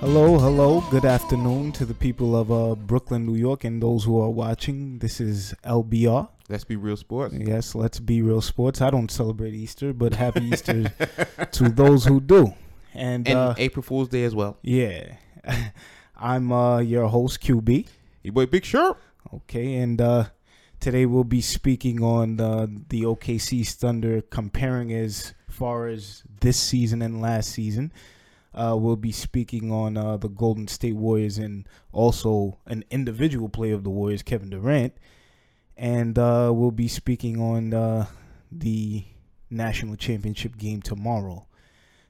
Hello, hello, good afternoon to the people of uh, Brooklyn, New York, and those who are watching. This is LBR. Let's be real sports. Yes, let's be real sports. I don't celebrate Easter, but happy Easter to those who do. And, And uh, April Fool's Day as well. yeah, I'm uh, your host, QB. Your boy Big Sharp. Okay, and uh, today we'll be speaking on uh, the OKC Thunder, comparing as far as this season and last season. Uh, we'll be speaking on uh, the Golden State Warriors and also an individual player of the Warriors, Kevin Durant. And uh, we'll be speaking on uh, the national championship game tomorrow.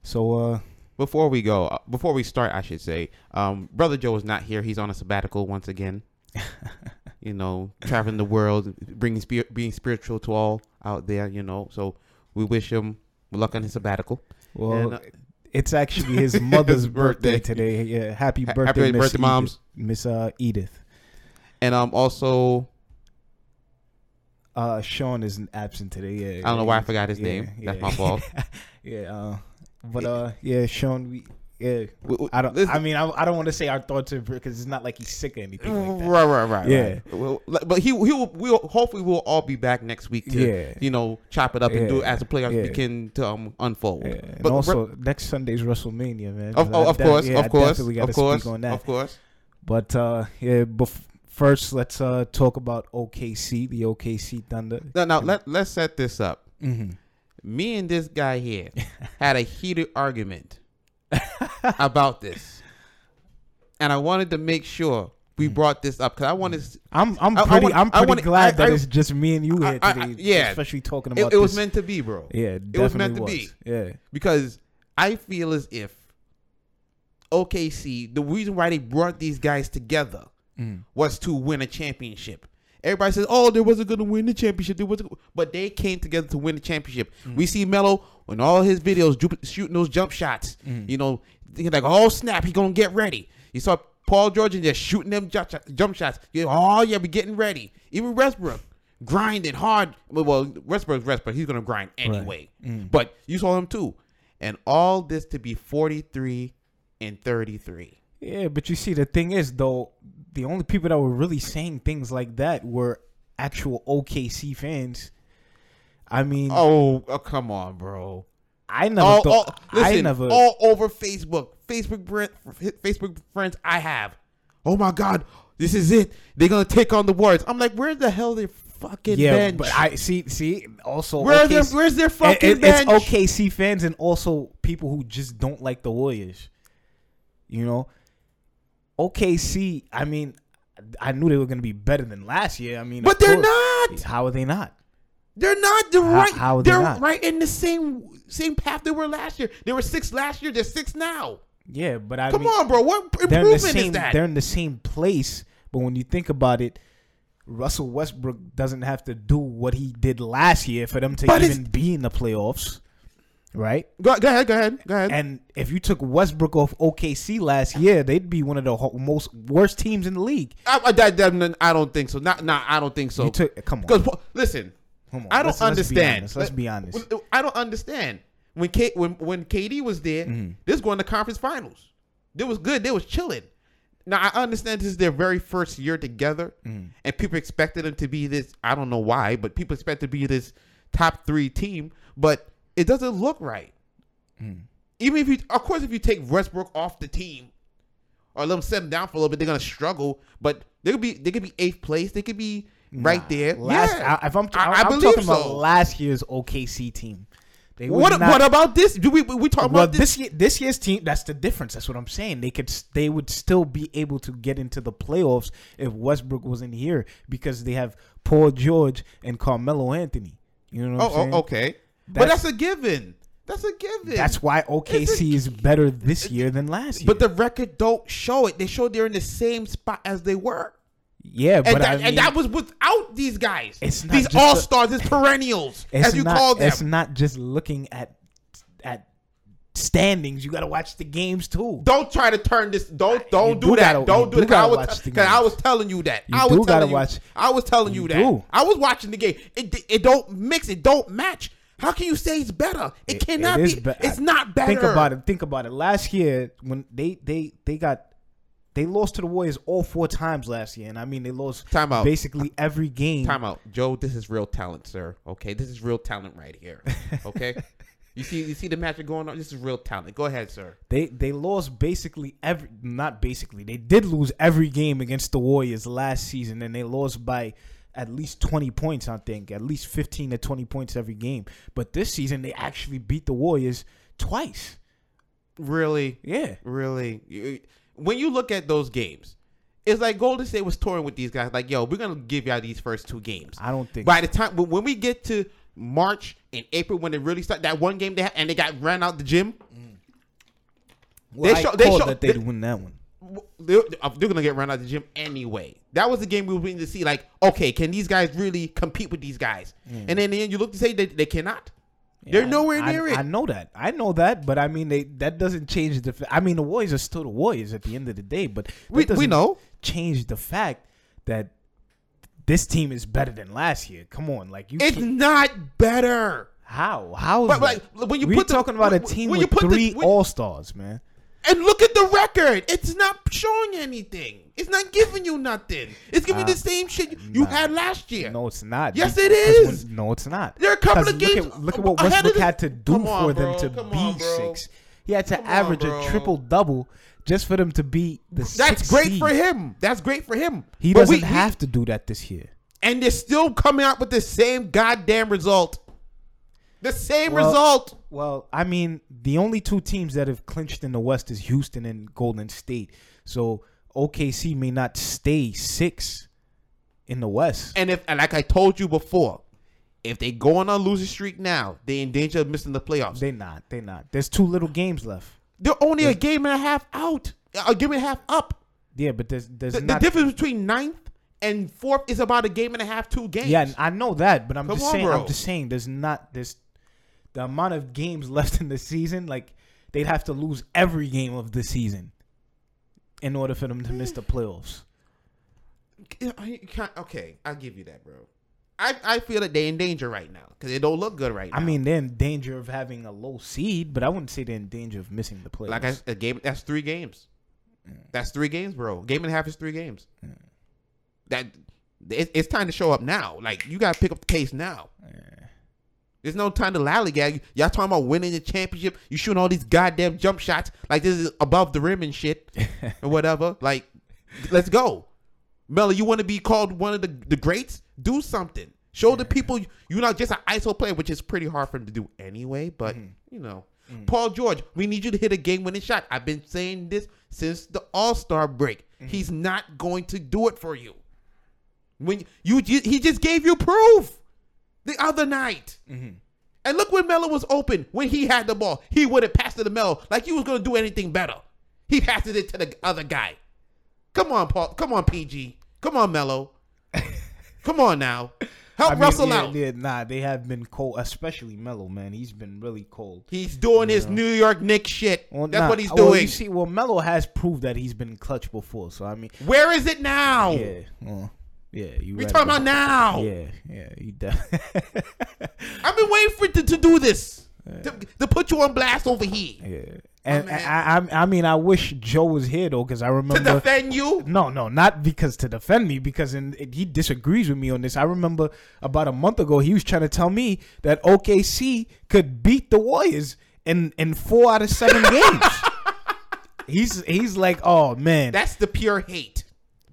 So, uh, Before we go, uh, before we start, I should say, um, Brother Joe is not here. He's on a sabbatical once again. you know, traveling the world, bringing spirit, being spiritual to all out there. You know, so we wish him luck on his sabbatical. well, And, uh, it's actually his mother's birthday. birthday. today. Yeah, happy birthday, happy Miss birthday, Edith. moms. Miss uh, Edith. And um, also, Uh, Sean is absent today. Yeah, I don't know why I forgot his yeah, name. That's my fault. yeah, uh, but uh, yeah, Sean. We yeah. I don't. I mean, I, I don't want to say our thoughts because it's not like he's sick or anything like that. Right, right, right. Yeah. right. Well, but he he will we'll hopefully we'll all be back next week to Yeah. you know chop it up and do it Yeah. as the playoffs Yeah. begin to um unfold. Yeah, and But also next Sunday's WrestleMania, man. of, oh, of def- course, yeah, I of course, of course, speak on that. of course. But uh, yeah, bef- first let's uh talk about OKC, the OKC Thunder. Now, now let let's set this up. Mm-hmm. Me and this guy here had a heated argument about this, and I wanted to make sure we brought this up because I wanted. to- I'm I'm I- I pretty want- I'm pretty want- glad I- that I- it's just me and you here I- I- today. yeah. especially talking It, about it was this. meant to be, bro. Yeah, it, was definitely meant to was. be. Yeah, because I feel as if OKC, the reason why they brought these guys together Mm. was to win a championship. Everybody says, "Oh, they wasn't going to win the championship." They wasn't, but they came together to win the championship. Mm. We see Melo in all his videos ju- shooting those jump shots. Mm. You know, thinking like, "Oh snap, he gonna get ready." You saw Paul George and just shooting them jump, jump shots. You know, oh yeah, we getting ready. Even Westbrook grinding hard. Well, well, Westbrook's Westbrook. He's gonna grind anyway. Mm. But you saw him too, and all this to be forty three and thirty three. yeah. But you see, the thing is, though, the only people that were really saying things like that were actual OKC fans. I mean, Oh, oh, come on, bro. I never all, thought. all- listen, I never. all over Facebook, Facebook, Facebook friends I have. Oh my God, this is it. They're gonna take on the Warriors. I'm like, where the hell they fucking yeah, bench? but I see. See, also, Where's their Where's their it- fucking it- bench? it's OKC fans and also people who just don't like the Warriors. You know, OKC. I mean, I knew they were going to be better than last year. I mean, But they're course. not. How are they not? They're not. They're How- right. how are they they're not? right in the same same path they were last year. They were six last year. They're six now. Yeah, but I Come mean, on, bro. What they're in the improvement same. is that? They're in the same place. But when you think about it, Russell Westbrook doesn't have to do what he did last year for them to But even be in the playoffs, right? Go, go ahead. Go ahead. Go ahead. And if you took Westbrook off OKC last year, they'd be one of the ho- most worst teams in the league. I, I, that, I don't think so. Not, not. I don't think so. you took come on, Because listen, come on. I don't let's, let's be understand. Let's be honest. I don't understand. When K, when when KD was there, Mm-hmm. this was going to conference finals. They was good. They was chilling. Now I understand this is their very first year together, Mm. and people expected them to be this. I don't know why, but people expect to be this top three team. But it doesn't look right. Mm. Even if you, of course, if you take Westbrook off the team, or let them set them down for a little bit, they're gonna struggle. But they could be they could be eighth place. They could be right Nah, there. Last, yeah, I, if I'm, I, I, I am believe talking so. about last year's OKC team. They What not- what about this? Do we we talking well, about this? this year, this year's team. That's the difference. That's what I'm saying. They could, they would still be able to get into the playoffs if Westbrook wasn't here because they have Paul George and Carmelo Anthony. You know what I'm Oh, saying? oh, okay. But That's- a given. That's a given. That's why OKC is better this year than last year. But the record don't show it. They show they're in the same spot as they were. yeah, but And, that, I mean, and that was without these guys. It's not these all stars, these perennials, as you not, call them. It's not just looking at at standings. You got to watch the games too. Don't try to turn this. Don't don't do, do that. gotta- don't do do that. I was because I was telling you that. You I was do telling gotta you. watch- I was telling you, You that. I was watching the game. It it don't mix. It don't match. How can you say it's better? It, cannot is be. be- it's not better. Think about it. Think about it. Last year when they they they got they lost to the Warriors all four times last year, and I mean they lost Time out. basically every game. Time out, Joe. This is real talent, sir. Okay, this is real talent right here. Okay, you see, you see the magic going on. This is real talent. Go ahead, sir. They they lost basically every not basically they did lose every game against the Warriors last season, and they lost by at least twenty points. I think at least fifteen to twenty points every game. But this season they actually beat the Warriors twice. Really, Yeah, really. When you look at those games, it's like Golden State was touring with these guys. Like, yo, we're gonna give y'all these first two games. I don't think. By the time when we get to March and April, when they really start that one game they had, and they got ran out the gym, mm. well, they I show- they show- that they'd they- win that one. They're, they're gonna get run out of the gym anyway. That was the game we were waiting to see. Like, okay, can these guys really compete with these guys? And then in the end, you look to say they, they cannot. They're Yeah, nowhere I, near it. I know that. I know that, but I mean, they that doesn't change the. I mean, the Warriors are still the Warriors at the end of the day, but we we know. change the fact that this team is better than last year. Come on, like you. It's not better. how? How is But, that? like, when you We're put the- talking about a team when you with put three All Stars, man. And look at the record. It's not showing anything. It's not giving you nothing. It's giving you Nah. the uh, same shit you Nah. had last year. No, it's not. Yes, it is. when- no, it's not. There are a couple of look games At, look at what Westbrook the- had to do on, for them bro. to be on, six. He had to Come average bro. a triple double just for them to be the. That's great seed. for him. That's great for him. He But doesn't we- we- have to do that this year. and they're still coming out with the same goddamn result. The same Well- result. Well, I mean, the only two teams that have clinched in the West is Houston and Golden State. So OKC may not stay six in the West. And if, and like I told you before, if they go on a losing streak now, they're in danger of missing the playoffs. They're not. They're not. There's two little games left. They're only a game and a half out, a game and a half up. Yeah, but there's there's The, the difference between ninth and fourth is about a game and a half, two games. yeah, I know that, but I'm Come just on, saying. bro. I'm just saying. There's not this. The amount of games left in the season, like they'd have to lose every game of the season in order for them to miss the playoffs. Yeah, I can't- okay, I'll give you that, bro. I, I feel that they're in danger right now because it don't look good right now. I mean, they're in danger of having a low seed, but I wouldn't say they're in danger of missing the playoffs. like I, a game that's three games. Mm. That's three games, bro. Game and a half is three games. Mm. That it, it's time to show up now. Like you got to pick up the pace now. There's no time to lollygag. Y'all talking about winning the championship. You shooting all these goddamn jump shots like this is above the rim and shit or whatever. Like, let's go. Melo, you want to be called one of the, the greats? Do something. Show the people you're not just an ISO player, which is pretty hard for him to do anyway. But mm-hmm. you know, mm-hmm. Paul George, we need you to hit a game-winning shot. I've been saying this since the All Star break. Mm-hmm. He's not going to do it for you. When you, you he just gave you proof the other night. Mm-hmm. And look when Melo was open when he had the ball. He would have passed it to Melo like he was going to do anything better. He passed it to the other guy. Come on, Paul. Come on, PG. Come on, Melo. Come on now. Help I mean, Russell yeah, out. yeah, nah, they have been cold, especially Melo, man. He's been really cold. He's doing his New York Knicks shit. Well, That's nah, what he's well, doing. you see, well, Melo has proved that he's been clutch before. So I mean, Where is it now? yeah, well, yeah, you. We right talking about now. Yeah, yeah, you definitely. I've been waiting for it to, to do this. To, to put you on blast over here. yeah, and. I, I, I mean, I wish Joe was here though, because I remember To defend you. No, no, not because to defend me, because in, he disagrees with me on this. I remember about a month ago, he was trying to tell me that OKC could beat the Warriors in in four out of seven games. he's he's like, oh man, That's the pure hate.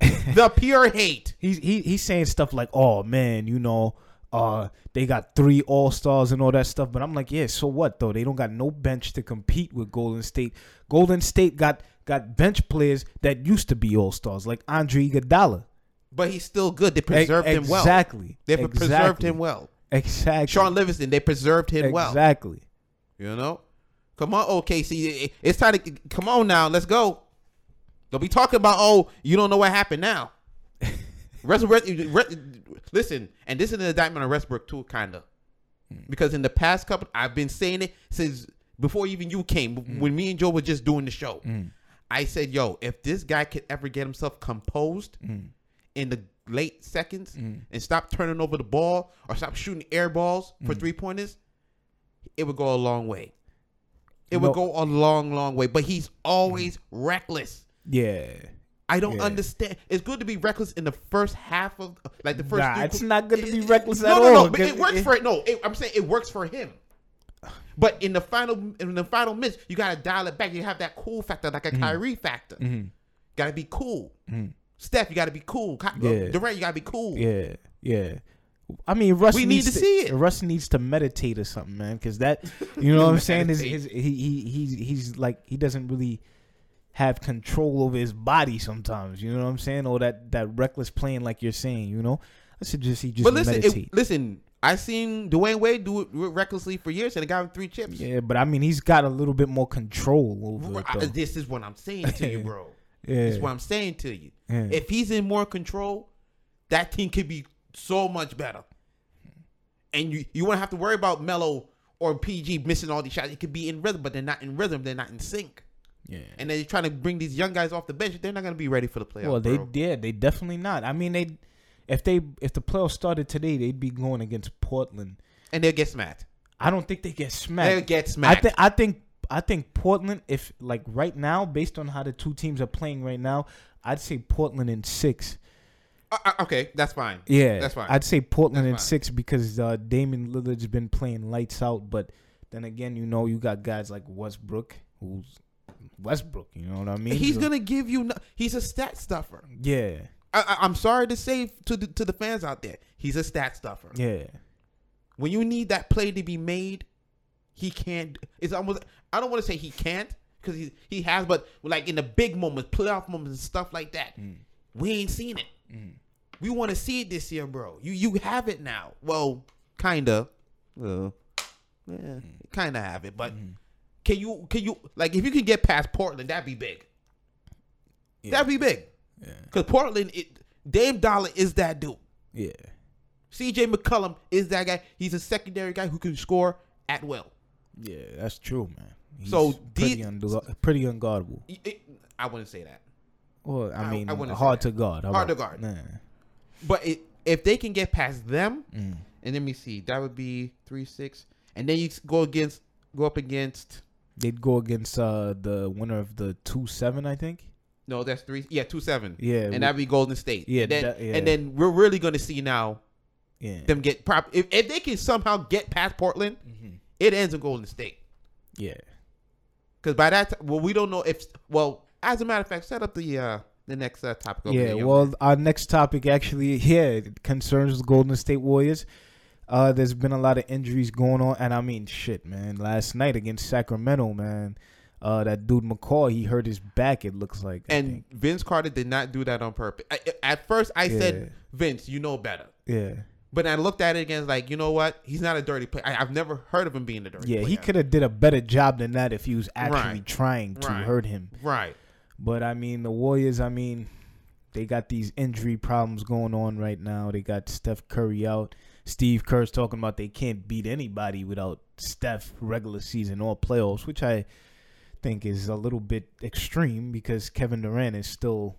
the pure hate. he's he, he's saying stuff like, "Oh man, you know, uh, they got three All Stars and all that stuff." But I'm like, yeah, so what though? They don't got no bench to compete with Golden State. Golden State got got bench players that used to be All Stars, like Andre Iguodala. But he's still good. They preserved him well. Exactly. They preserved him well. Exactly. Shaun Livingston, they preserved him well. Exactly. You know? Come on, OKC. It's time to come on now. Let's go. Don't be talking about oh, you don't know what happened now. Listen, and this is an indictment on Westbrook too, kind of, because in the past couple, I've been saying it since before even you came, when me and Joe were just doing the show. Mm. I said, "Yo, if this guy could ever get himself composed Mm. in the late seconds Mm. and stop turning over the ball or stop shooting air balls for Mm. three pointers, it would go a long way. It You would go a long, long way. But he's always reckless. Yeah. I don't Yeah. understand. It's good to be reckless in the first half of like the first. Nah, it's qu- not good to be It- reckless no, at no, all, No, but it works it- for it. No, it, I'm saying it works for him. But in the final, in the final minutes, you gotta dial it back. You have that cool factor, like a Mm-hmm. Kyrie factor. Mhm. Gotta be cool. Mhm. Steph, you gotta be cool. Ky- Yeah. Durant, you gotta be cool. Yeah, yeah. I mean, Russ. We need needs to see it. Russ needs to meditate or something, man. Because that, you know what I'm saying? Is he he he's he's like he doesn't really have control over his body sometimes. You know what I'm saying? Or that that reckless playing, like you're saying. You know, I should just he just but listen, meditate. it, listen. I seen Dwyane Wade do it recklessly for years, and it got him three chips. yeah, but I mean, he's got a little bit more control over it, though. this is what I'm saying to you, bro. Yeah, This is what I'm saying to you. yeah. If he's in more control, that team could be so much better. And you you won't have to worry about Melo or PG missing all these shots. It could be in rhythm, but they're not in rhythm. They're not in sync. Yeah. And they're trying to bring these young guys off the bench. They're not going to be ready for the playoffs. Well, they bro. yeah, they definitely not. I mean, they if they if the playoffs started today, they'd be going against Portland. and they'll get smacked. I don't think they get smacked. They'll smacked. I think I think I think Portland, if like right now, based on how the two teams are playing right now, I'd say Portland in six. Uh, uh, okay, that's fine. Yeah, That's fine. I'd say Portland in six because uh, Damian Lillard's been playing lights out. But then again, you know, you got guys like Westbrook, who's Westbrook. You know what I mean? he's So- gonna give you. No, he's a stat stuffer. Yeah, I, I'm sorry to say to the to the fans out there, he's a stat stuffer. yeah, When you need that play to be made, he can't. It's almost. I don't want to say he can't because he he has, but like in the big moments, playoff moments, and stuff like that, Mm. we ain't seen it. We want to see it this year, bro. You you have it now. Well, kinda. Well, yeah, Mm. kinda have it, but Mm-hmm. Can you can you like if you can get past Portland, that'd be big. yeah, That'd be big. yeah, Because Portland, it, Dame Dollar is that dude. yeah. CJ McCollum is that guy. He's a secondary guy who can score at will. Yeah, that's true, man. He's So, pretty, the- pretty unguardable. It- I wouldn't say that. Well, I I- mean, I hard to guard. Hard to guard. Nah. But it, if they can get past them, Mm. and let me see, that would be three six, and then you go against, go up against. They'd go against uh, the winner of the two seven, I think. No, that's three. Yeah, two seven. Yeah, and we- that'd be Golden State. Yeah, and then, that- yeah. and then we're really going to see now Yeah, them get prop. If, if they can somehow get past Portland, Mhm. it ends in Golden State. yeah. Because by that, time, well, we don't know if. Well, as a matter of fact, set up the uh the next uh, topic. over Yeah, there, well, man. our next topic actually, yeah, concerns the Golden State Warriors. Uh, there's been a lot of injuries going on, and I mean, shit, man. Last night against Sacramento, man, uh, that dude McCaw, he hurt his back. It looks like, and. Vince Carter did not do that on purpose. I, at first, I Yeah. said, Vince, you know better. yeah, But I looked at it again, like, you know what? He's not a dirty player. I, I've never heard of him being a dirty yeah, player. he could have did a better job than that if he was actually Right. trying to Right. hurt him. Right. But I mean, the Warriors, I mean, they got these injury problems going on right now. They got Steph Curry out. Steve Kerr's talking about they can't beat anybody without Steph regular season or playoffs, which I think is a little bit extreme because Kevin Durant is still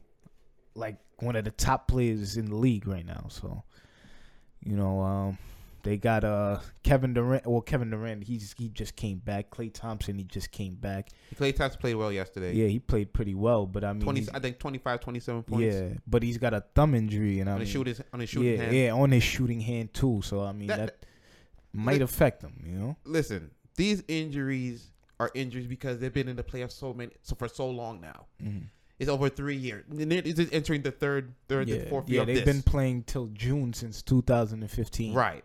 like one of the top players in the league right now. So, you know, um, they got uh Kevin Durant. Well, Kevin Durant, he's he just came back. Klay Thompson, he just came back. Klay Thompson played well yesterday. Yeah, he played pretty well, but I mean, 20, I think 25, 27 points yeah, but he's got a thumb injury, and I on mean, his shooting, on his shooting yeah, hand. yeah, on his shooting hand too. So I mean, that, That- might li- affect him. You know, Listen, these injuries are injuries because they've been in the playoffs so many so for so long now. Mhm. It's over three years. And it is entering the third, third, yeah, fourth yeah, they've this. been playing till June since 2015. right.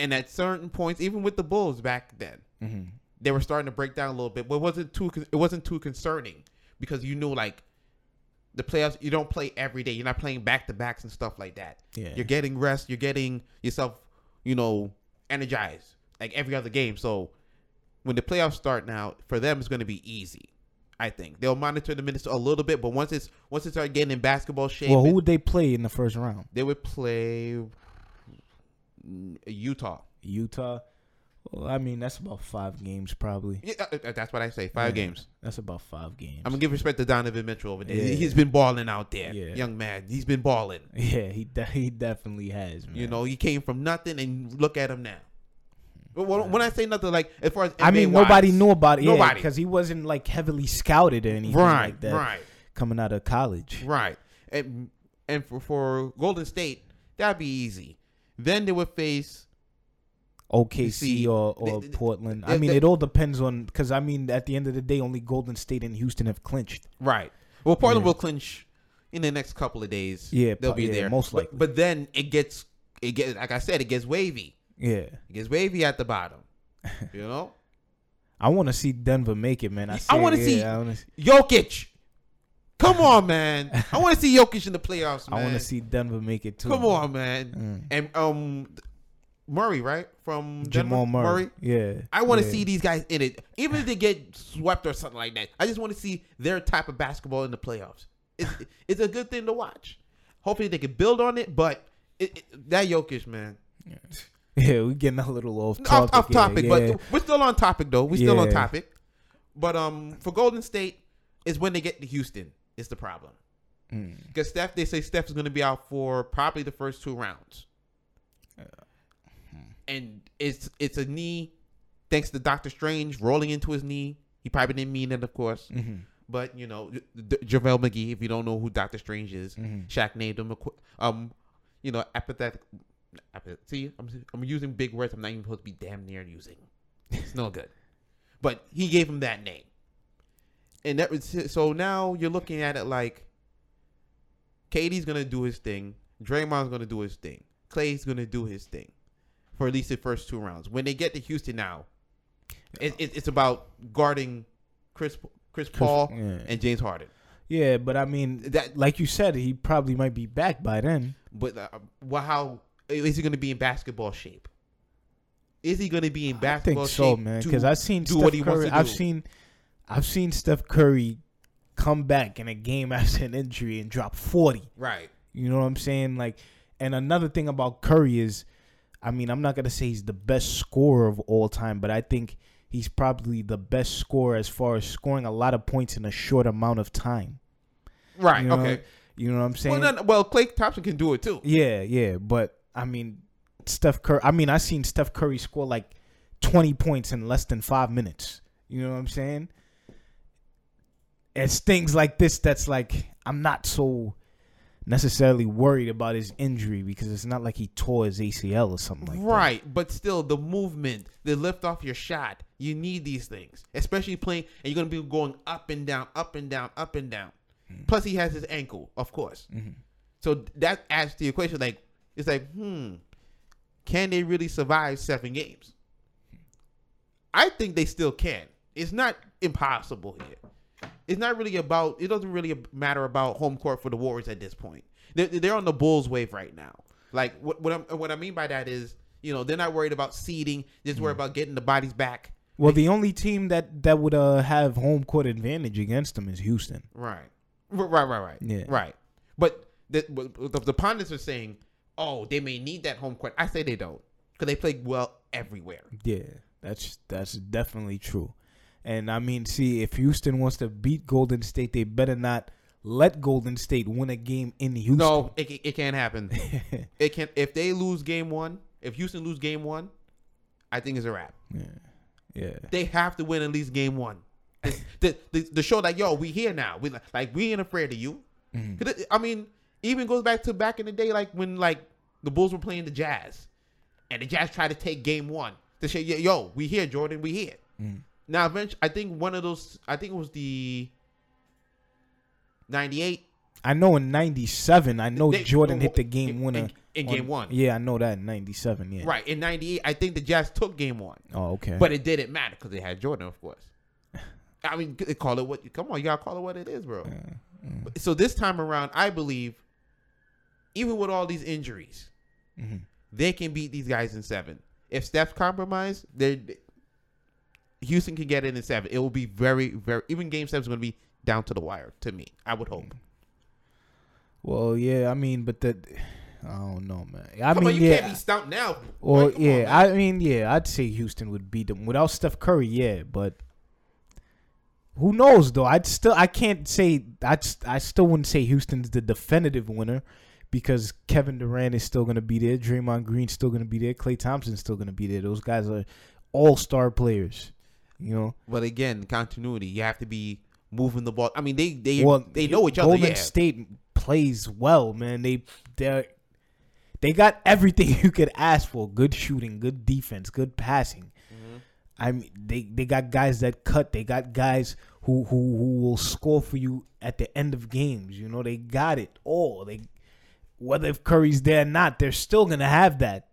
And at certain points, even with the Bulls back then, hmm they were starting to break down a little bit, but it wasn't too it wasn't too concerning because you knew like the playoffs you don't play every day. You're not playing back to backs and stuff like that. Yeah, You're getting rest. You're getting yourself, you know, energized like every other game. So when the playoffs start now, for them it's going to be easy. I think they'll monitor the minutes a little bit, but once it's once they start getting in basketball shape, well, who would they play in the first round? they would play Utah. Utah. Well, I mean, that's about five games, probably. Yeah, uh, uh, that's what I say. Five Yeah. games. That's about five games. I'm gonna give respect to Donovan Mitchell over there. Yeah. He's been balling out there, Yeah. young man. He's been balling. yeah, he de- he definitely has, man. You know, he came from nothing, and look at him now. But when, I say nothing, like as far as I mean, NBA nobody wise, knew about it. Nobody. because he wasn't like heavily scouted or anything right, like that right, coming out of college. right, and and for, for Golden State, that'd be easy. Then they would face OKC see, or, or they- they- Portland. they- I mean, it all depends on because I mean, at the end of the day, only Golden State and Houston have clinched. right. Well, Portland Yeah. will clinch in the next couple of days. Yeah, they'll be yeah, there most likely. But, then it gets it gets like I said, it gets wavy. Yeah, It gets wavy at the bottom. You know, I want to see Denver make it, man. I, I wanna yeah, see- want to. Jokic. Come on, man. I want to see Jokic in the playoffs, man. I want to see Denver make it too. Come on, man. Mm. And um, Murray, right from Denver? Jamal Murray. Yeah, I want to yeah. see these guys in it, even if they get swept or something like that. I just want to see their type of basketball in the playoffs. It's it's a good thing to watch. Hopefully they can build on it, but it, it, that Jokic, man, Yeah, we're getting a little off off, topic. off yeah, topic, yeah. but we're still on topic though. We're still on topic. But um, for Golden State, is when they get to Houston is the problem. Mm. Because Steph, they say Steph is going to be out for probably the first two rounds, and it's it's a knee. Thanks to Doctor Strange rolling into his knee, he probably didn't mean it, of course. Mhm. But you know, J- JaVale McGee. If you don't know who Doctor Strange is, Mhm. Shaq named him. Um, you know, apathetic. apath- See, I'm I'm using big words. I'm not even supposed to be damn near using. It's no good. But he gave him that name, and that was so. Now you're looking at it like, KD's gonna do his thing. Draymond's gonna do his thing. Klay's gonna do his thing, for at least the first two rounds. When they get to Houston now, it, it, it's about guarding Chris Chris Paul yeah. and James Harden. Yeah, but I mean, That like you said, he probably might be back by then. But uh, well, how is he going to be in basketball shape? Is he going to be in I basketball think so, shape? man. Because I've seen do Steph what he wants Curry. to I've seen, I've seen Steph Curry come back in a game after an injury and drop forty. right. You know what I'm saying? Like, and another thing about Curry is, I mean, I'm not gonna say he's the best scorer of all time, but I think he's probably the best scorer as far as scoring a lot of points in a short amount of time. Right. You know, okay. You know what I'm saying? Well, no, well, Klay Thompson can do it too. Yeah, yeah, but I mean, Steph Curry. I mean, I seen Steph Curry score like twenty points in less than five minutes. You know what I'm saying? It's things like this that's like I'm not so necessarily worried about his injury because it's not like he tore his ACL or something like that. right. But still, the movement, the lift off your shot, you need these things, especially playing, and you're going to be going up and down, up and down, up and down. Mm. Plus, he has his ankle, of course. Mhm. So that adds to the equation. Like, it's like, hmm, can they really survive seven games? I think they still can. It's not impossible here. It's not really about. It doesn't really matter about home court for the Warriors at this point. They're, they're on the Bulls wave right now. Like what what, I'm, what I mean by that is, you know, they're not worried about seeding. They're just worried about getting the bodies back. Well, the only team that that would uh, have home court advantage against them is Houston. Right. Right. Right. Right. Yeah. Right. But the, the, the pundits are saying, oh, they may need that home court. I say they don't because they play well everywhere. Yeah, that's that's definitely true. And I mean, see, if Houston wants to beat Golden State, they better not let Golden State win a game in Houston. No, it, it can't happen. it can if they lose game one. If Houston lose game one, I think it's a wrap. yeah, yeah, They have to win at least game one. The, the the show like yo, we here now. We like we ain't afraid of you. Mhm. it- I mean, even goes back to back in the day, like when like the Bulls were playing the Jazz, and the Jazz tried to take game one They say, yo, we here, Jordan, we here. Mhm. Now, eventually, I think one of those, I think it was the '98 I know in '97, I know They- Jordan hit the game in- winner in- in on- game one. Yeah, I know that in '97. Yeah, Right in '98, I think the Jazz took game one, Oh, okay. but it didn't matter because they had Jordan, of course. I mean, call it what. Come on, you gotta call it what it is, bro. mm, So this time around, I believe, even with all these injuries, mhm. they can beat these guys in seven. If Steph's compromised, they Houston can get it in seven. It will be very, very. Even game seven is going to be down to the wire. To me, I would hope. Well, yeah, I mean, but the I don't know, man. I Come mean, on, you yeah. can't be stumped now. Or Boy, come on, yeah. I mean, yeah, I'd say Houston would beat them without Steph Curry. Yeah, but who knows though? I'd still, I can't say. I I still wouldn't say Houston's the definitive winner because Kevin Durant is still gonna be there. Draymond Green's still gonna be there. Klay Thompson's still gonna be there. Those guys are all star players. You know, But again, continuity. You have to be moving the ball. I mean, they they well, they know each other. Golden Yeah. State plays well, man. They they they got everything you could ask for: good shooting, good defense, good passing. Mm-hmm. I mean, they they got guys that cut. They got guys who who who will score for you at the end of games. You know, they got it all. They whether if Curry's there or not, they're still gonna have that.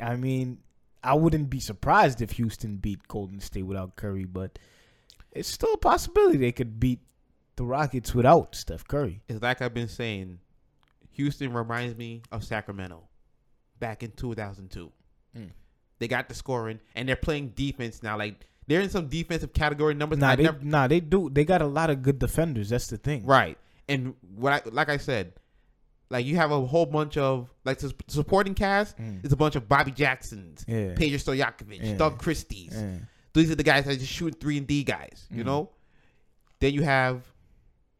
I mean, I wouldn't be surprised if Houston beat Golden State without Curry, but it's still a possibility they could beat the Rockets without Steph Curry. It's like I've been saying. Houston reminds me of Sacramento back in 2002. Mm. They got the scoring and they're playing defense now. Like they're in some defensive category numbers. Nah, they never, nah they do. They got a lot of good defenders. That's the thing. right. And what I like I said, like you have a whole bunch of like the supporting cast Mm. is a bunch of Bobby Jacksons, Yeah. Peja Stojakovic, Yeah. Doug Christie's. Yeah. These are the guys that just shoot three and D guys. You Mhm. know. Then you have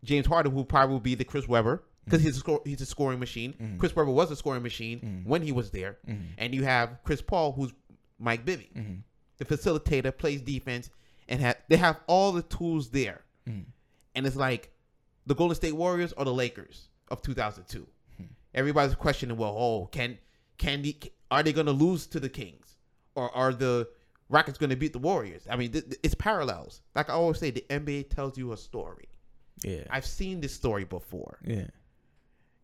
James Harden, who probably will be the Chris Webber because he's a score, he's a scoring machine. Mhm. Chris Webber was a scoring machine Mhm. when he was there, Mhm. and you have Chris Paul, who's Mike Bibby, Mhm. the facilitator, plays defense, and ha- they have all the tools there. Mhm. And it's like the Golden State Warriors or the Lakers of 2002. Everybody's questioning, well, oh, can can the, are they going to lose to the Kings, or are the Rockets going to beat the Warriors? I mean, th- th- it's parallels. Like I always say, the NBA tells you a story. Yeah. I've seen this story before, yeah.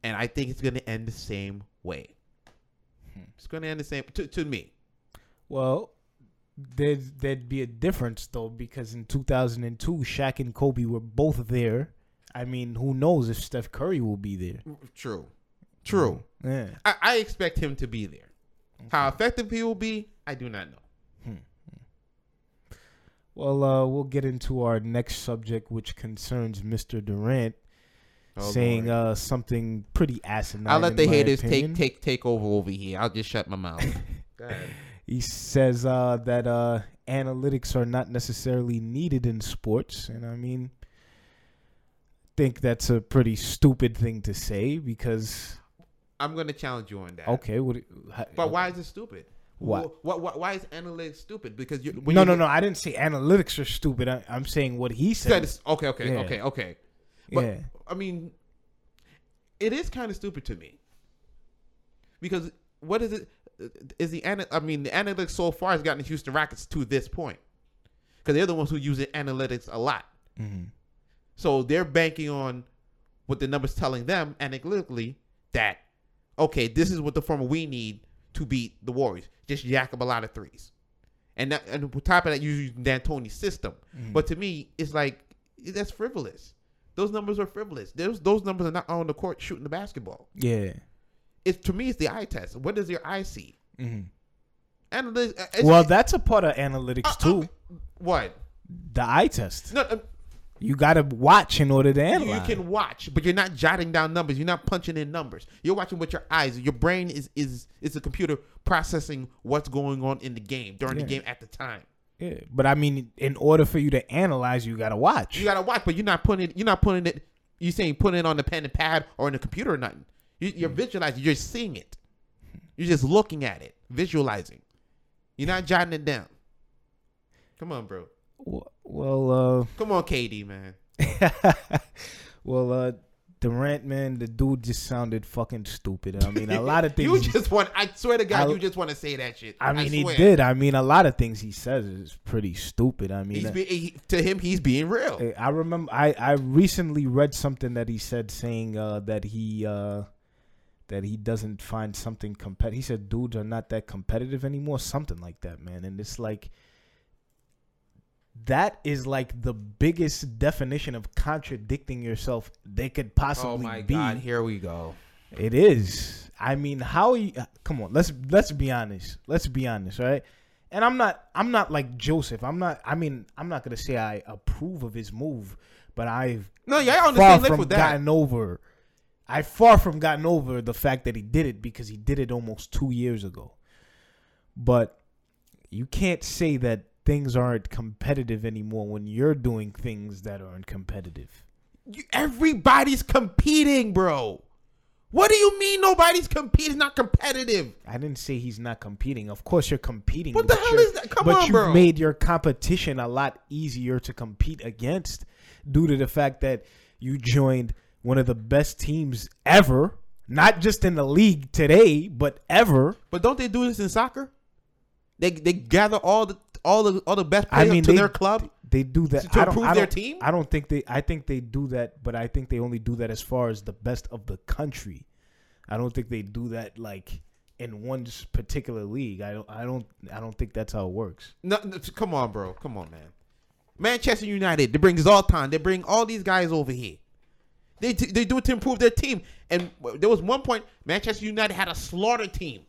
and I think it's going to end the same way. Hmm. It's going to end the same to, to me. Well, there'd there'd be a difference though because in 2002, Shaq and Kobe were both there. I mean, who knows if Steph Curry will be there? True, true. Yeah. I, I expect him to be there. How effective he will be, I do not know. Well, uh, we'll get into our next subject, which concerns Mr. Durant, Oh, saying uh, something pretty asinine. I'll let the haters opinion. take take take over over here. I'll just shut my mouth. Go ahead. He says uh, that uh, analytics are not necessarily needed in sports, and I mean, think that's a pretty stupid thing to say because I'm gonna challenge you on that. okay, what? how- But why is it stupid? Why? Wh- Why, why, is analytics stupid? Because you when No, no, no. I didn't say analytics are stupid. I, I'm saying what he said said. okay, okay, Yeah. okay, okay. But yeah, I mean, it is kind of stupid to me because what is it? Is the I mean the analytics so far has gotten the Houston Rockets to this point because they're the ones who use the analytics a lot. hmm So they're banking on what the numbers telling them analytically that okay, this is what the formula we need to beat the Warriors. Just jack up a lot of threes, and that, and on top of that, you use D'Antoni's system. Mhm. But to me, it's like that's frivolous. Those numbers are frivolous. Those those numbers are not on the court shooting the basketball. yeah. It's to me, it's the eye test. What does your eye see? hmm Analytics. uh, Well, that's a part of analytics uh, too. uh, what? the eye test. No, uh, You got to watch in order to analyze. you can watch, but you're not jotting down numbers. You're not punching in numbers. You're watching with your eyes. Your brain is is is a computer processing what's going on in the game during Yeah. the game at the time. Yeah, but I mean, in order for you to analyze, you got to watch. You gotta watch, but you're not putting it. You're not putting it. You're saying putting it on the pen and pad or in the computer or nothing. You, you're hmm. visualizing. You're seeing it. You're just looking at it, visualizing. You're not jotting it down. Come on, bro. Well, well, uh, Come on, KD, man. well, uh, Durant, man, the dude just sounded fucking stupid. I mean, a lot of things. you just want. I swear to God, I- you just want to say that shit. I mean, he did. I mean, a lot of things he says is pretty stupid. I mean, uh, be, he, to him, he's being real. I remember I, I recently read something that he said saying uh, that he uh, that he doesn't find something competitive. He said dudes are not that competitive anymore, something like that, man. And it's like that is like the biggest definition of contradicting yourself they could possibly Oh my be. God, here we go. It is. I mean, how you uh, come on, let's let's be honest. Let's be honest, right? And I'm not I'm not like Joseph. I'm not I mean, I'm not gonna say I approve of his move, but I've No, yeah, I understand. Live from with that. gotten over I far from gotten over the fact that he did it because he did it almost two years ago. But you can't say that things aren't competitive anymore when you're doing things that aren't competitive. You, everybody's competing, bro. What do you mean nobody's competing? Not competitive. I didn't say he's not competing. Of course, you're competing. What the hell is that? Come but on, bro. made your competition a lot easier to compete against due to the fact that you joined one of the best teams ever, not just in the league today, but ever. But don't they do this in soccer? They they gather all the all the all the best I players mean, to they, their club. They do that to I don't- improve their team? I don't think they. I think they do that, but I think they only do that as far as the best of the country. I don't think they do that like in one particular league. I don't. I don't. I don't think that's how it works. No, no, come on, bro. Come on, man. Manchester United. They bring time. They bring all these guys over here. They t- they do it to improve their team. And there was one point Manchester United had a slaughter team,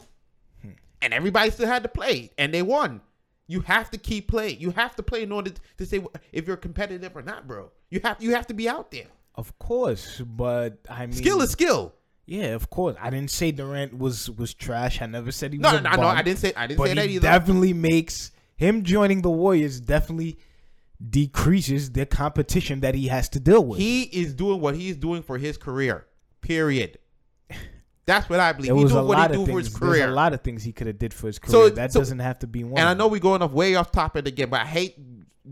hmm. and everybody still had to play, and they won. You have to keep playing. You have to play in order to say if you're competitive or not, bro. You have you have to be out there. Of course, but I mean, Skill is skill. Yeah, of course. I didn't say Durant was was trash. I never said he No, was. no, no, bum, I didn't say I didn't But say that he either. definitely makes him joining the Warriors definitely decreases the competition that he has to deal with. He is doing what he's doing for his career. Period. That's what I believe. was a doing what he doing for his There's career. a lot of things he could have did for his career. So- that so- doesn't have to be one. And I know we're going off way off topic again, but I hate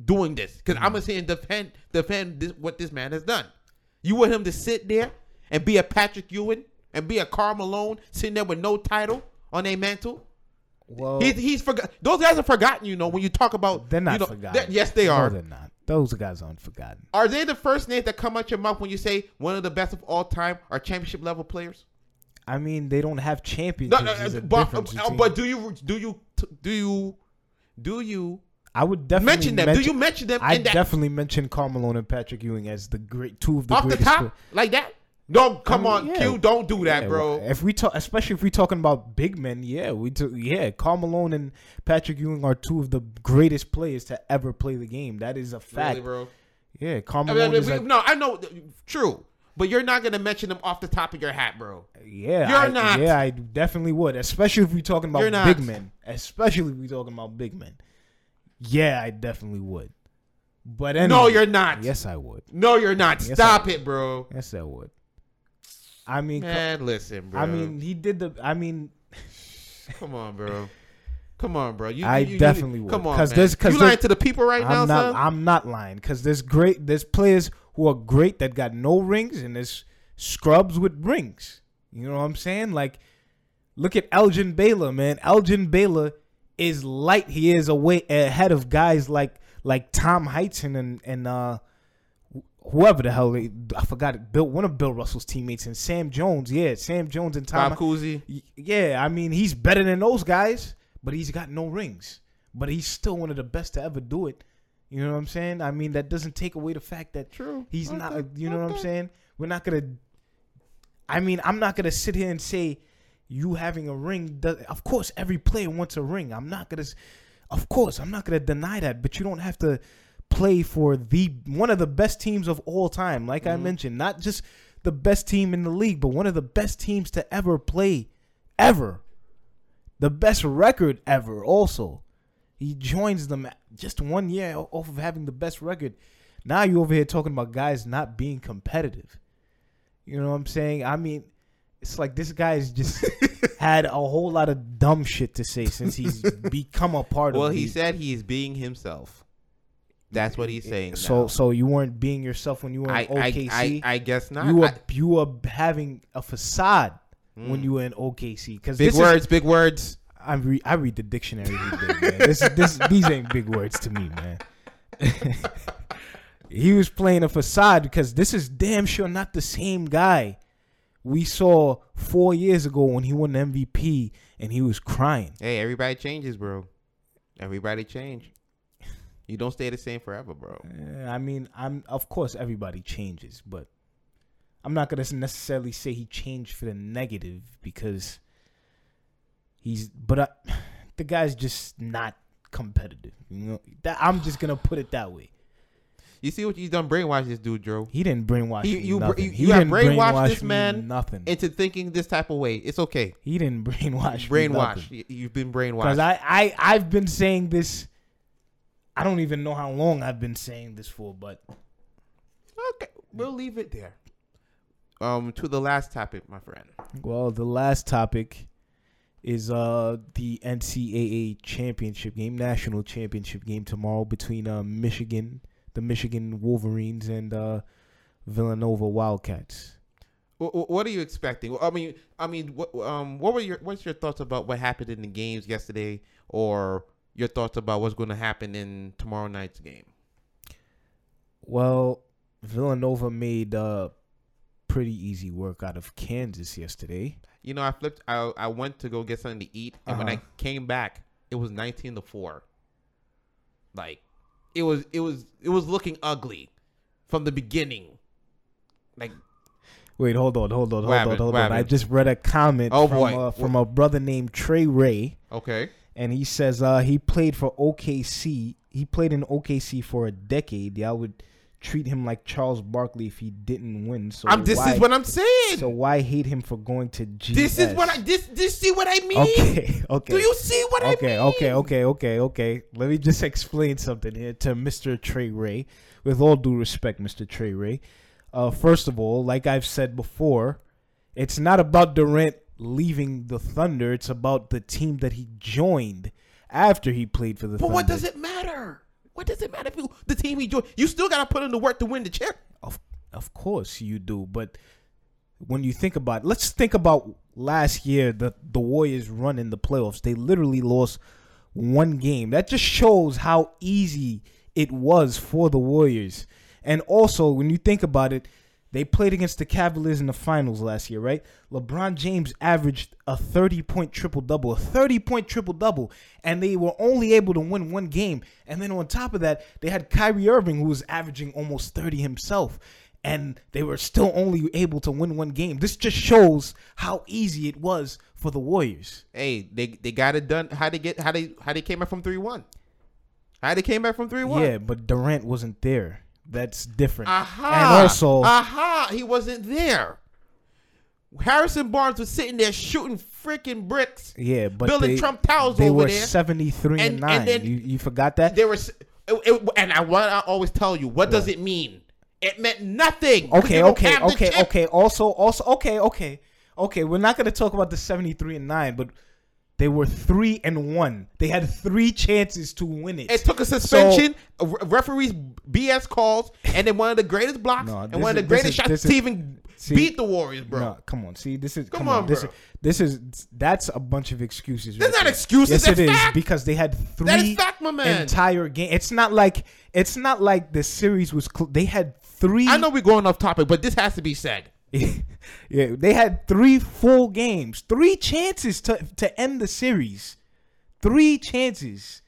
doing this because Mm. I'm gonna say and defend defend this, what this man has done. You want him to sit there and be a Patrick Ewing and be a Karl Malone sitting there with no title on a mantle? Well, He's he's forgot. Those guys are forgotten. You know when you talk about they're not you know, forgotten. they're- yes, they No, are. they're not. Those guys aren't forgotten. Are they the first names that come out your mouth when you say one of the best of all time are championship level players? I mean, they don't have champions. No, no, There's but, uh, but do you do you do you do you I would definitely mention them? do you mention them I definitely mention Karl Malone and Patrick Ewing as the great two of the off the greatest. top pla- like that? No, come I on, yeah. Q, don't do that, Yeah, bro. If we talk, especially if we're talking about big men, yeah, we took yeah, Karl Malone and Patrick Ewing are two of the greatest players to ever play the game. That is a fact. Really, bro. Yeah, I Carmelo mean, we- a, no, I know, true, but you're not gonna mention them off the top of your hat, bro. yeah, You're I, not. Yeah, I definitely would, especially if we're talking about big men. Especially if we're talking about big men. Yeah, I definitely would. But anyway, No, you're not. Yes, I would. No, you're not. Yes, Stop it, bro. Yes, I would. I mean, co- Man, listen, bro. I mean, he did the. I mean, come on, bro. Come on, bro. You, I you- you- definitely would. Come on, 'Cause man. there's- 'cause you lying to the people right now, I'm not. son. I'm not lying because there's great. There's players who are great that got no rings, and there's scrubs with rings. You know what I'm saying? Like, look at Elgin Baylor, man. Elgin Baylor is light. He is away ahead of guys like like Tom Heinsohn and and uh whoever the hell they, I forgot it. Bill one of Bill Russell's teammates and Sam Jones. Yeah, Sam Jones and Tom. Bob Cousy. Yeah, I mean he's better than those guys, but he's got no rings. But he's still one of the best to ever do it. You know what I'm saying? I mean that doesn't take away the fact that True. he's not. You know what I'm saying? We're not gonna. I mean, I'm not gonna sit here and say you having a ring. Does, of course, every player wants a ring. I'm not gonna. Of course, I'm not gonna deny that. But you don't have to play for the one of the best teams of all time. Like I mm-hmm. mentioned, not just the best team in the league, but one of the best teams to ever play, ever. The best record ever. Also, he joins them just one year off of having the best record. Now you over here talking about guys not being competitive. You know what I'm saying? I mean, it's like this guy's just had a whole lot of dumb shit to say since he's become a part Well, of. Well, he said he is being himself. That's what he's saying. So now. so you weren't being yourself when you were I, in I, OKC. I, I guess not. you were I- you were having a facade when Mm. you were in OKC because big words, big words. I read I read the dictionary day. This this these ain't big words to me, man. he was playing a facade because this is damn sure not the same guy we saw four years ago when he won the MVP and he was crying. Hey, everybody changes, bro. Everybody change. You don't stay the same forever, bro. I mean, I'm of course everybody changes, but I'm not gonna necessarily say he changed for the negative because he's. But I, the guy's just not competitive. You know, that I'm just gonna put it that way. You see what he's done? Brainwash this dude, Joe, He didn't brainwash He- you nothing. you- he you have didn't brainwashed brainwash this man nothing. into thinking this type of way. It's okay. he didn't brainwash Brainwash. You- You've been brainwashed. because I, I I've been saying this. I don't even know how long I've been saying this for, but okay, we'll leave it there. Um, to the last topic, my friend. well, the last topic is uh the NCAA championship game, national championship game tomorrow between uh Michigan, the Michigan Wolverines, and uh Villanova Wildcats. Wh- wh- What are you expecting? I mean, I mean, what um, what were your what's your thoughts about what happened in the games yesterday, or your thoughts about what's going to happen in tomorrow night's game? Well, Villanova made uh pretty easy work out of Kansas yesterday. You know, I flipped. I I went to go get something to eat, and when I Uh-huh. came back, it was nineteen to four. Like, it was it was it was looking ugly from the beginning. Like, Wait, hold on, hold on, hold on, hold on. I just read a comment Oh, from. Uh, from a brother named Trey Ray, okay, and he says uh he played for OKC. He played in OKC for a decade. Y'all would treat him like Charles Barkley if he didn't win. So I'm. This why, is what I'm saying. So why hate him for going to GS? this is what I. This. This. See what I mean? Okay, okay. Do you see what I mean? okay, okay, okay, okay. Okay. Let me just explain something here to Mr. Trey Ray. With all due respect, Mr. Trey Ray. Uh, first of all, like I've said before, it's not about Durant leaving the Thunder. It's about the team that he joined after he played for the Thunder. But Thunder. what does it matter? What does it matter if you the team he joined? You still gotta put in the work to win the chip. Of of course you do, but when you think about, let's think about last year the the Warriors run in the playoffs. They literally lost one game. That just shows how easy it was for the Warriors. And also, when you think about it, they played against the Cavaliers in the finals last year, right? LeBron James averaged a 30 point triple double, a 30 point triple double, and they were only able to win one game. And then on top of that, they had Kyrie Irving, who was averaging almost 30 himself, and they were still only able to win one game. This just shows how easy it was for the Warriors. Hey, they they got it done. How they get how they how they came back from three one? How they came back from three one? Yeah, but Durant wasn't there. That's different. Aha. And also, aha, he wasn't there. Harrison Barnes was sitting there shooting freaking bricks. yeah, but building they, Trump towers they over were there. 73 and, And- and 9. then- you, you forgot that? There was, it, it- and I want to always tell you, what does it mean? It meant nothing. Okay, okay, okay, okay. Also, also, okay, okay, okay. We're not gonna talk about the seventy-three and nine, but they were three and one. They had three chances to win it. It took a suspension, a referees BS calls, and then one of the greatest blocks No, and one of the is- greatest is- shots to even see- beat the Warriors, bro. No, come on. See, this is Come come, on, on. This, bro. this is that's a bunch of excuses. That's right not excuses, Yes, that's it is fact. because they had three That is fact, my man. entire game. It's not like it's not like the series was. Cl- they had three. I know we're going off topic, but this has to be said. yeah, they had three full games, three chances to to end the series, three chances.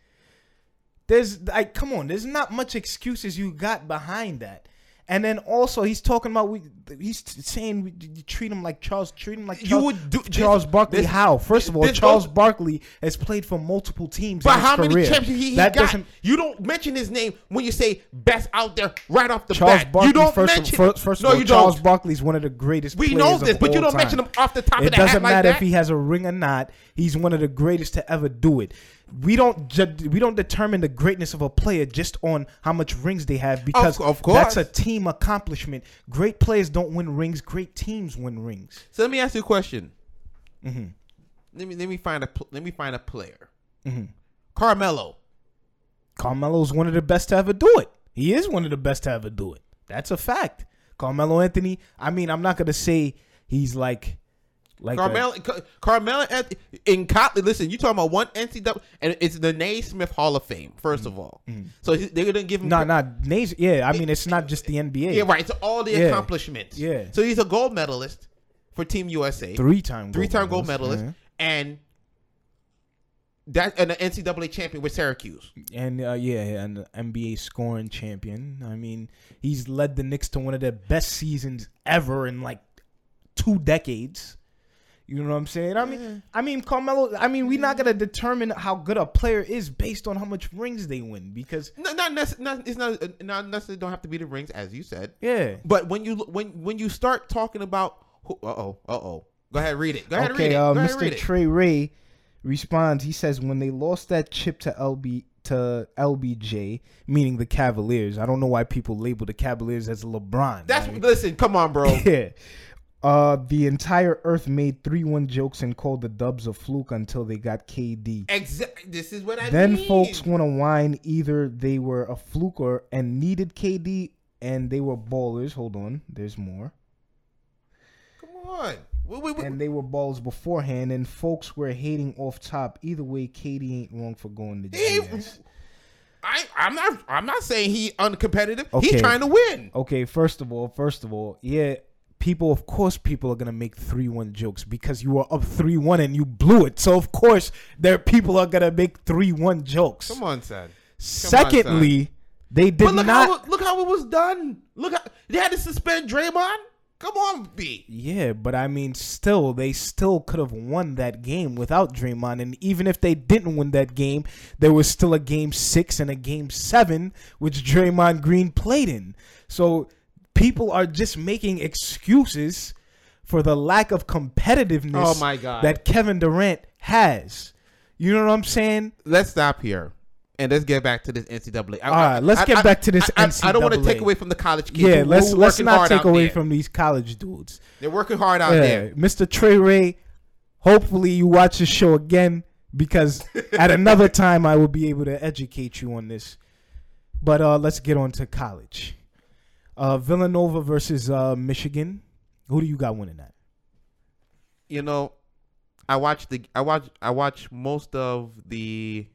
There's like, come on, there's not much excuses you got behind that. And then also he's talking about we. He's saying we, you treat him like Charles. Treat him like You would do- Charles this- Barkley. this- how? First of all, this Charles goes- Barkley has played for multiple teams. But in his how many championships he, he that got? doesn't. You don't mention his name when you say best out there right off the Charles bat. Barkley. you don't first, mention. of, first, first no, of all, you Charles don't. Barkley's one of the greatest. We know of this, but you don't mention him off the top It of the hat doesn't like matter that. if he has a ring or not. He's one of the greatest to ever do it. We don't ju- we don't determine the greatness of a player just on how much rings they have because of course. that's a team accomplishment. Great players don't win rings. Great teams win rings. So let me ask you a question. Mm-hmm. Let me let me find a pl- let me find a player. Mm-hmm. Carmelo. Carmelo's one of the best to ever do it. He is one of the best to ever do it. That's a fact. Carmelo Anthony. I mean, I'm not gonna say he's like like Carmelo, Car- in college. Listen, you talking about one NCAA, and it's the Naismith Hall of Fame. 1st of all, so he- they're gonna give him. No, no, Nays. Yeah, I mean it's not just the NBA. Yeah, right. It's all the Yeah. accomplishments. Yeah. So he's a gold medalist for Team USA, Three time, three time gold medalist, and that and an NCAA champion with Syracuse. and uh, yeah, and the NBA scoring champion. I mean, he's led the Knicks to one of their best seasons ever in like two decades. You know what I'm saying? I mean, I mean, Carmelo. I mean, we're not gonna determine how good a player is based on how much rings they win because No, not, necess- not it's not uh, not necessarily don't have to be the rings as you said. yeah. But when you when when you start talking about uh oh uh oh go ahead read it go ahead read Okay, it uh, go ahead, Mr. it. Trey Ray responds. He says when they lost that chip to LB to LBJ, meaning the Cavaliers. I don't know why people label the Cavaliers as LeBron. That's right? listen come on bro yeah. Uh, the entire Earth made three one jokes and called the Dubs a fluke until they got KD. exactly this is what I then mean. folks want to whine either they were a fluke or and needed KD and they were ballers. Hold on, there's more. come on Wait, wait, wait. And they were balls beforehand, and folks were hating off top. Either way, KD ain't wrong for going to GS. I I'm not I'm not saying he uncompetitive Okay. he's trying to win Okay, first of all, first of all, yeah, people, of course, people are gonna make three one jokes because you were up three one and you blew it. So of course, there people are gonna make three one jokes. come on son Secondly, they did but look not. how look how it was done look how they had to suspend Draymond come on B Yeah, but I mean, still, they still could have won that game without Draymond. And even if they didn't win that game, there was still a game six and a game seven, which Draymond Green played in. So people are just making excuses for the lack of competitiveness Oh my God. that Kevin Durant has. You know what I'm saying? let's stop here and let's get back to this NCAA. I, All right, let's get back to this I, I, I don't want to take away from the college kids. Yeah, let's let's not take away there. from these college dudes. They're working hard out Yeah, there. Mr. Trey Ray, hopefully you watch the show again because at another time I will be able to educate you on this. But uh, let's get on to college. Uh, Villanova versus uh, Michigan. Who do you got winning that? You know, I watched the I watched I watched most of the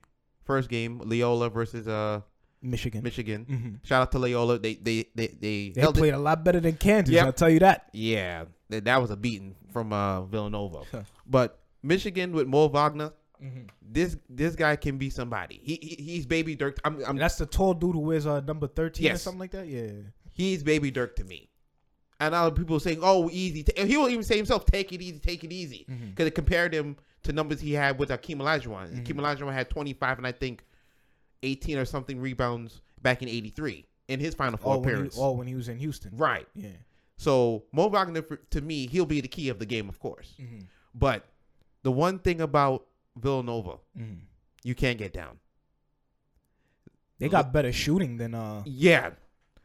first game, Loyola versus uh Michigan. Michigan. Mhm. Shout out to Loyola. They they they they, They held it- played a lot better than Kansas. Yep. I'll tell you that. Yeah, that, that was a beating from uh Villanova. but Michigan with Mo Wagner, this this guy can be somebody. He, he he's baby Dirk. I'm, I'm That's the tall dude who wears uh, number thirteen or Yes. something like that. Yeah. He's baby Dirk to me. And now people saying, "Oh, easy." Ta-" He will even say himself, "Take it easy, take it easy," Mm-hmm. because it compared him to numbers he had with Akeem Olajuwon. Akeem Olajuwon had 25 and I think 18 or something rebounds back in '83 in his Final Four Oh, when he, appearance. oh, when he was in Houston. Right. Yeah. So Mo Wagner, for, to me, he'll be the key of the game, of course. Mm-hmm. But the one thing about Villanova, Mm-hmm. you can't get down. They got better shooting than uh Yeah,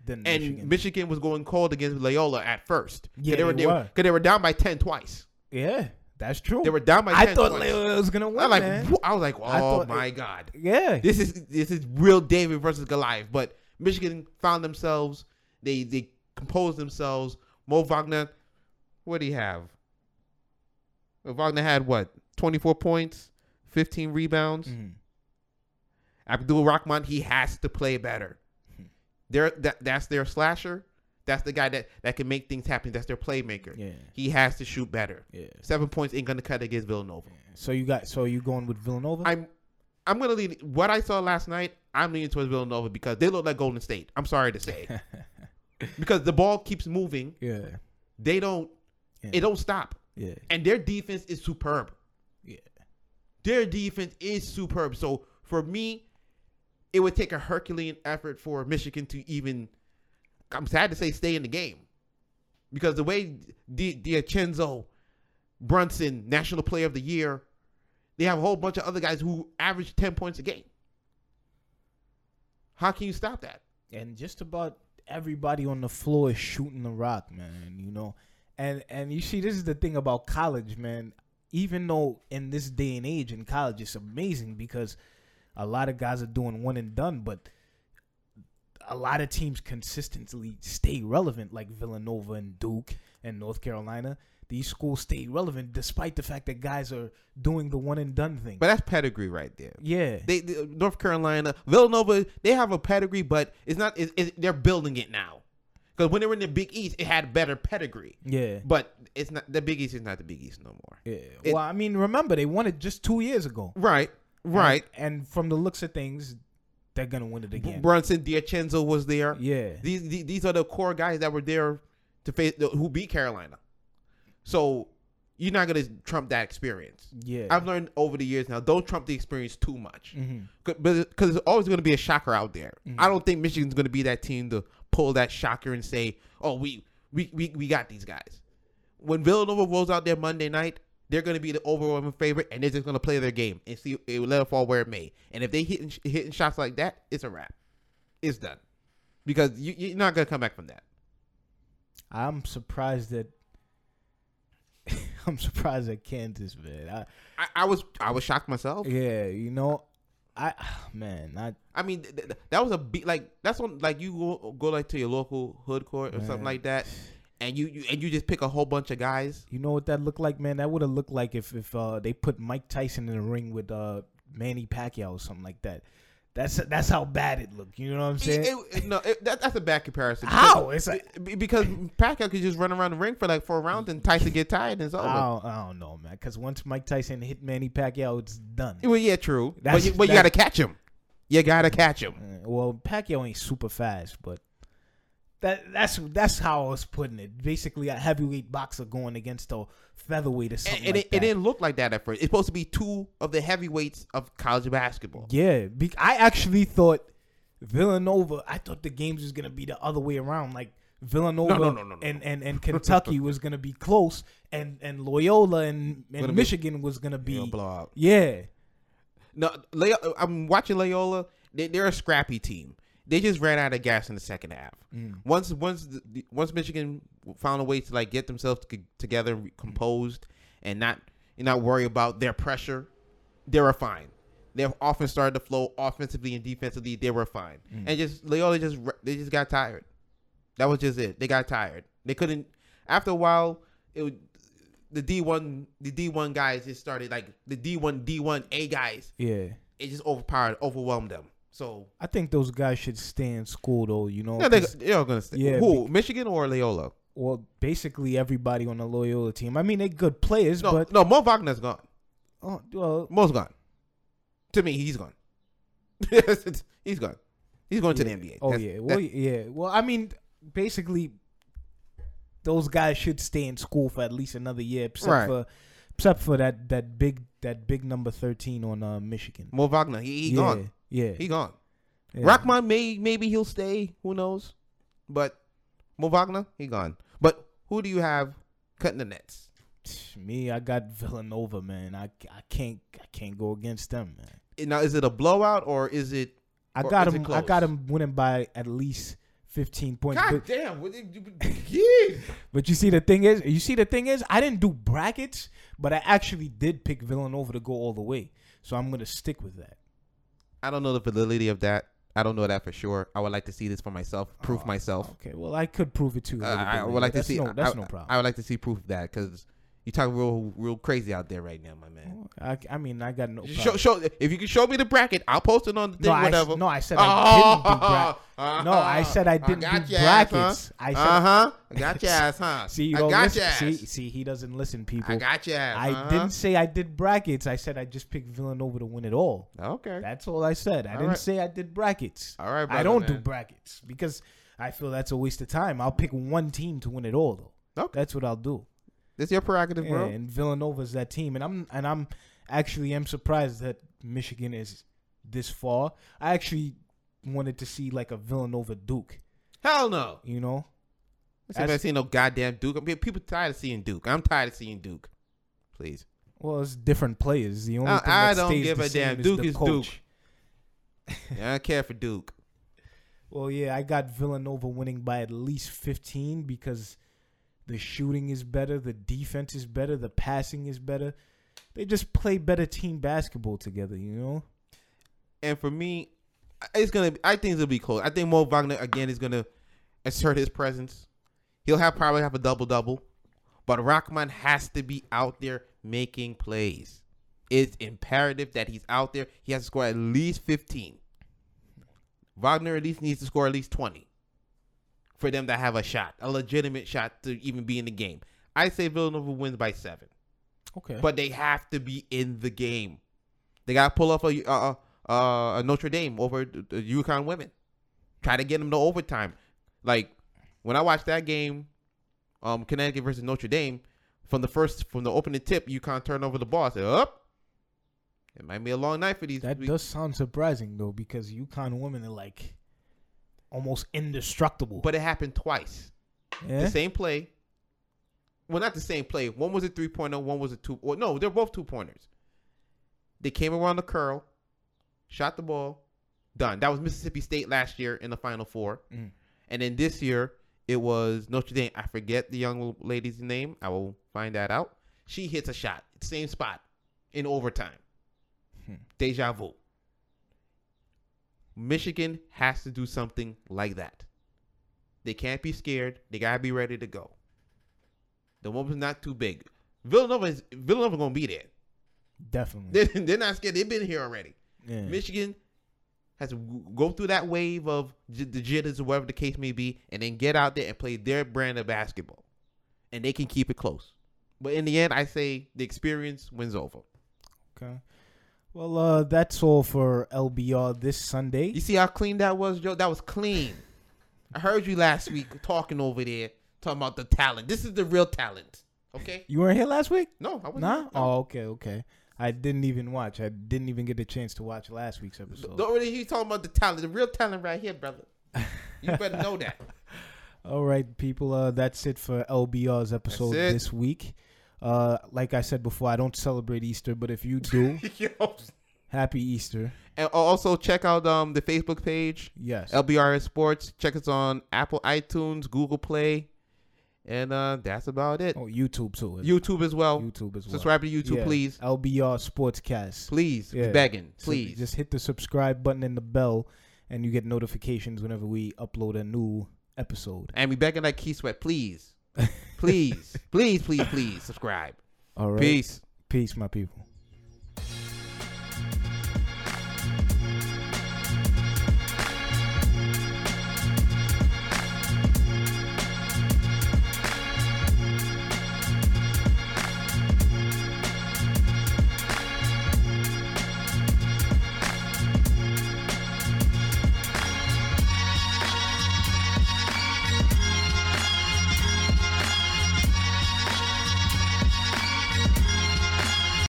and Michigan. Michigan, was going cold against Loyola at first. Yeah, they were they they because they were down by ten twice. yeah, that's true. They were down by. 10 I thought twice. Loyola was gonna win. I like. man. I was like, oh my it- god, Yeah. this is this is real David versus Goliath. But Michigan found themselves. They they composed themselves. Mo Wagner, what do you have? Well, Wagner had what? Twenty four points, fifteen rebounds. Mhm. Abdur-Rahkman, he has to play better. They're, that, that's their slasher. That's the guy that, that can make things happen. That's their playmaker. Yeah. He has to shoot better. Yeah. Seven points ain't gonna cut against Villanova. So you got so you going with Villanova? I'm I'm gonna lean what I saw last night. I'm leaning towards Villanova because they look like Golden State. I'm sorry to say, because the ball keeps moving. yeah. They don't. Yeah. It don't stop, Yeah. and their defense is superb. Yeah. Their defense is superb. So for me, it would take a Herculean effort for Michigan to even. I'm sad to say, stay in the game, because the way Di Diacenzo, Brunson, National Player of the Year, they have a whole bunch of other guys who average ten points a game. How can you stop that? And just about everybody on the floor is shooting the rock, man. You know, and and you see, this is the thing about college, man. Even though in this day and age in college, it's amazing because a lot of guys are doing one and done, but a lot of teams consistently stay relevant, like Villanova and Duke and North Carolina. These schools stay relevant despite the fact that guys are doing the one and done thing. But that's pedigree right there. yeah, They, they- North Carolina, Villanova, they have a pedigree, but it's not. It's, it's, they're building it now. Because when they were in the Big East, it had better pedigree. yeah, But it's not the Big East is not the Big East no more. yeah. It- well, I mean, remember they won it just two years ago. Right, right. And, and from the looks of things, they're gonna win it again. Brunson, Diacenzo was there. Yeah. These, these these are the core guys that were there to face who beat Carolina. So you're not gonna trump that experience. Yeah. I've learned over the years now. Don't trump the experience too much, Mhm. because there's always going to be a shocker out there. Mhm. I don't think Michigan's going to be that team to pull that shocker and say, "Oh, we we we, we got these guys." When Villanova rolls out there Monday night, they're going to be the overwhelming favorite, and they're just going to play their game and see it let it fall where it may. And if they hitting hitting shots like that, it's a wrap. It's done, because you, you're not going to come back from that. I'm surprised that I'm surprised at Kansas, man. I, I, I was I was shocked myself. yeah, you know, I man, I I mean, th- th- that was a beat. Like that's when like you go, go like to your local hood court or something like that, and you, you and you just pick a whole bunch of guys. you know what that looked like, man. That would have looked like if if uh, they put Mike Tyson in the ring with uh, Manny Pacquiao or something like that. That's that's how bad it looked. You know what I'm saying? It- it- no, it, that, that's a bad comparison. How? Because, It's like- because Pacquiao could just run around the ring for like four rounds and Tyson get tired and it's over. I don't, I don't know, man. Because once Mike Tyson hit Manny Pacquiao, it's done. well, yeah, true. But That's- you, but you got to catch him. You got to catch him. Uh, well, Pacquiao ain't super fast, but that that's that's how I was putting it. Basically, a heavyweight boxer going against a featherweight or something And, and like it, it didn't look like that at first. It's supposed to be two of the heavyweights of college basketball. Yeah, be- I actually thought Villanova. I thought the games was gonna be the other way around. Like Villanova No, no, no, and, and and Kentucky was gonna be close, and and Loyola and, and be- Michigan was gonna be It'll blow out. yeah. No, I'm watching Loyola. They're a scrappy team. They just ran out of gas in the second half. Mm. Once once the, once Michigan found a way to like get themselves to, together, composed, and not and not worry about their pressure, they were fine. Their offense started to flow offensively and defensively. They were fine, and just Loyola just they just got tired. That was just it. They got tired. They couldn't. After a while, it would, the D one the D one guys just started like the D one D one A guys. Yeah, It just overpowered, overwhelmed them. So I think those guys should stay in school though. You know, yeah, they, they're gonna stay. Yeah, Who? Michigan or Loyola? well, basically everybody on the Loyola team. I mean, they're good players, No, but no. Mo Wagner's gone. oh, well, Mo's gone. To me, he's gone. he's gone. He's going to the NBA. Oh That's- yeah, well yeah. Well, I mean, basically, those guys should stay in school for at least another year, except Right. for except for that that big that big number thirteen on uh, Michigan. Mo Wagner. He, he yeah, gone. Yeah, He gone. yeah. Rahkman may maybe he'll stay. Who knows? But Mo Wagner, he gone. But who do you have cutting the nets? Me, I got Villanova, man. I, I can't I can't go against them, man. Now, is it a blowout or is it? I got him. I got him winning by at least fifteen points. God But, damn! What did you, yeah. but you see, the thing is, you see, the thing is, I didn't do brackets, but I actually did pick Villanova to go all the way. So I'm gonna stick with that. I don't know the validity of that. I don't know that for sure. I would like to see this for myself, proof Oh, myself. Okay, well, I could prove it too. Uh, I would later. like to That's see. No, that's I, no problem. I would like to see proof of that because you talk real, real crazy out there right now, my man. I, I mean, I got no. Show, show if you can show me the bracket, I'll post it on the thing, no, I, whatever. no, I said I didn't do brackets. uh No, I said I didn't got do your ass, huh? brackets. I said, uh huh. I got your ass, huh? see, you I got listen. your ass. See, see, he doesn't listen, people. I got your ass. I uh-huh. didn't say I did brackets. I said I just picked Villanova to win it all. Okay. That's all I said. I All didn't right. say I did brackets. All right, I don't do brackets because I feel that's a waste of time. I'll pick one team to win it all, though. Okay. That's what I'll do. This your prerogative, Yeah, bro. and Villanova's that team, and I'm and I'm actually am surprised that Michigan is this far. I actually wanted to see like a Villanova Duke. Hell no. You know, Let's see if I That's- see no goddamn Duke. I mean, people tired of seeing Duke. I'm tired of seeing Duke. Please. well, it's different players. The only I- thing I that don't stays give the a same damn. is Duke the is coach. Yeah, I don't care for Duke. Well, yeah, I got Villanova winning by at least 15 because the shooting is better, the defense is better, the passing is better. They just play better team basketball together, you know? And for me, it's gonna. I think it'll be close. I think Mo Wagner again is gonna assert his presence. He'll have probably have a double double, but Rahkman has to be out there making plays. It's imperative that he's out there. He has to score at least fifteen. Wagner at least needs to score at least twenty for them to have a shot, a legitimate shot to even be in the game. I say Villanova wins by seven Okay. but they have to be in the game. They got to pull off a, uh, uh, a Notre Dame over the UConn women. Try to get them to overtime. Like when I watched that game, um, Connecticut versus Notre Dame, from the first from the opening tip, UConn turned over the ball. I said, "Up, it might be a long night for these." That does sound surprising though, because UConn women are like almost indestructible. but it happened twice. yeah, The same play. Well, not the same play. One was a three pointer. One was a two. Well, no, they're both two pointers. They came around the curl, shot the ball, done. That was Mississippi State last year in the Final Four, Mm. and then this year it was Notre Dame. I forget the young lady's name. I will find that out. She hits a shot, same spot, in overtime. Hmm. Deja vu. Michigan has to do something like that. They can't be scared. They gotta be ready to go. The woman's not too big. Villanova is Villanova gonna be there. definitely. They're, they're not scared. They've been here already. Yeah. Michigan has to go through that wave of j- the jitters or whatever the case may be, and then get out there and play their brand of basketball, and they can keep it close. But in the end, I say the experience wins over. Okay. Well, uh, that's all for LBR this Sunday. You see how clean that was, Joe? That was clean. I heard you last week talking over there, talking about the talent. This is the real talent. Okay? You weren't here last week? No, I wasn't. Nah. No. Oh, okay, okay. I didn't even watch. I didn't even get a chance to watch last week's episode. Don't really hear you talking about the talent. The real talent right here, brother. You better know that. All right, people. Uh, that's it for LBR's episode this week. Uh, like I said before, I don't celebrate Easter, but if you do, happy Easter. And also check out um the Facebook page, Yes. LBRS Sports. Check us on Apple iTunes, Google Play, and uh that's about it. oh, YouTube too. YouTube as well. YouTube as well. Subscribe to YouTube, Yeah, please. LBR Sportscast. Please, Yeah. begging, So please. just hit the subscribe button and the bell, and you get notifications whenever we upload a new episode. and we begging like Keith Sweat, please, please, please, please, please subscribe. All right. Peace. Peace, my people.